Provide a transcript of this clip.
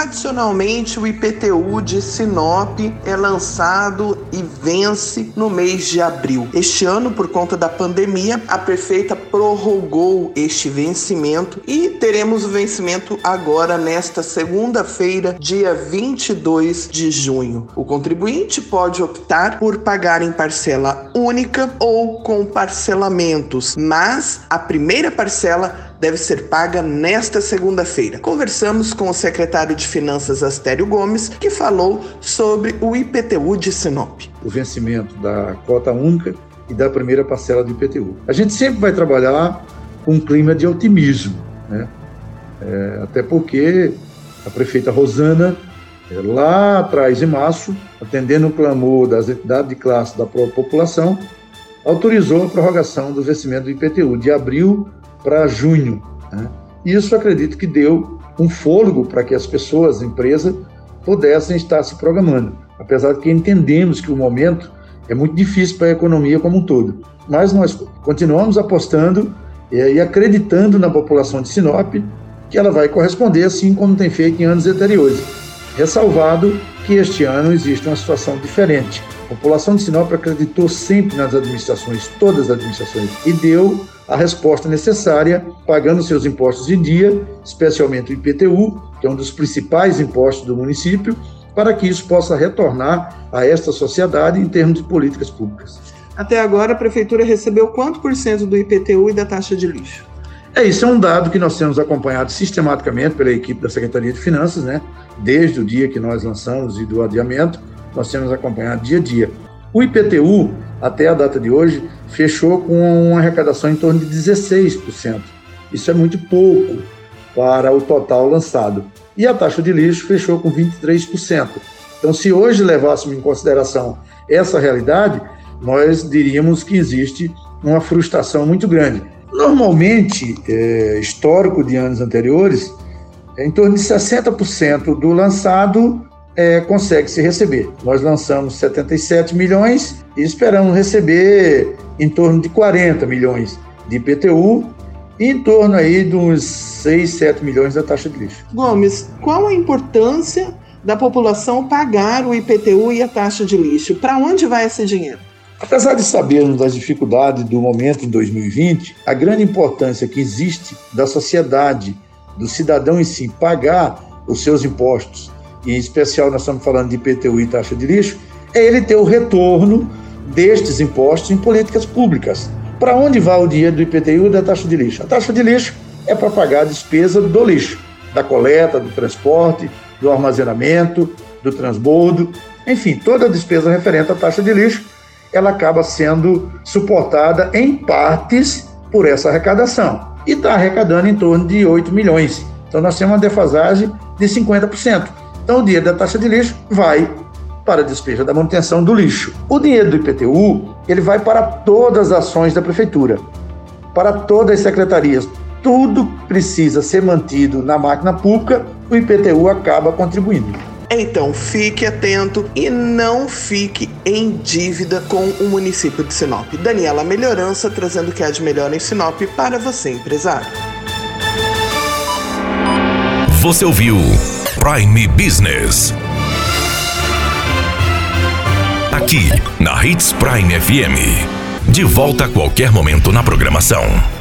Tradicionalmente, o IPTU de Sinop é lançado e vence no mês de abril. Este ano, por conta da pandemia, a prefeita prorrogou este vencimento e teremos o vencimento agora nesta segunda-feira, dia 22 de junho. O contribuinte pode optar por pagar em parcela única ou com parcelamentos, mas a primeira parcela deve ser paga nesta segunda-feira. Conversamos com o secretário de Finanças Astério Gomes, que falou sobre o IPTU de Sinop. O vencimento da cota única e da primeira parcela do IPTU. A gente sempre vai trabalhar com um clima de otimismo, né? É, até porque a prefeita Rosana, é, lá atrás, em março, atendendo o clamor das entidades de classe da população, autorizou a prorrogação do vencimento do IPTU de abril para junho. Né? Isso acredito que deu um fôlego para que as pessoas, a empresa, pudessem estar se programando. Apesar de que entendemos que o momento é muito difícil para a economia como um todo. Mas nós continuamos apostando e acreditando na população de Sinop que ela vai corresponder assim como tem feito em anos anteriores. Ressalvado que este ano existe uma situação diferente. A população de Sinop acreditou sempre nas administrações, todas as administrações, e deu a resposta necessária, pagando seus impostos em dia, especialmente o IPTU, que é um dos principais impostos do município, para que isso possa retornar a esta sociedade em termos de políticas públicas. Até agora, a Prefeitura recebeu quanto por cento do IPTU e da taxa de lixo? É, isso é um dado que nós temos acompanhado sistematicamente pela equipe da Secretaria de Finanças, né? Desde o dia que nós lançamos e do adiamento, nós temos acompanhado dia a dia. O IPTU, até a data de hoje, fechou com uma arrecadação em torno de 16%. Isso é muito pouco para o total lançado. E a taxa de lixo fechou com 23%. Então, se hoje levássemos em consideração essa realidade, nós diríamos que existe uma frustração muito grande. Normalmente, é, histórico de anos anteriores, é em torno de 60% do lançado é, consegue se receber. Nós lançamos 77 milhões e esperamos receber em torno de 40 milhões de IPTU e em torno aí de uns 6, 7 milhões da taxa de lixo. Gomes, qual a importância da população pagar o IPTU e a taxa de lixo? Para onde vai esse dinheiro? Apesar de sabermos das dificuldades do momento em 2020, a grande importância que existe da sociedade, do cidadão em si, pagar os seus impostos, em especial nós estamos falando de IPTU e taxa de lixo, é ele ter o retorno destes impostos em políticas públicas. Para onde vai o dinheiro do IPTU e da taxa de lixo? A taxa de lixo é para pagar a despesa do lixo, da coleta, do transporte, do armazenamento, do transbordo, enfim, toda a despesa referente à taxa de lixo, ela acaba sendo suportada em partes por essa arrecadação. E está arrecadando em torno de 8 milhões. Então nós temos uma defasagem de 50%. Então, o dinheiro da taxa de lixo vai para a despesa da manutenção do lixo. O dinheiro do IPTU, ele vai para todas as ações da prefeitura, para todas as secretarias. Tudo precisa ser mantido na máquina pública, o IPTU acaba contribuindo. Então fique atento e não fique em dívida com o município de Sinop. Daniela Melhorança trazendo o que há de melhor em Sinop para você, empresário. Você ouviu Prime Business. Aqui, na Hits Prime FM. De volta a qualquer momento na programação.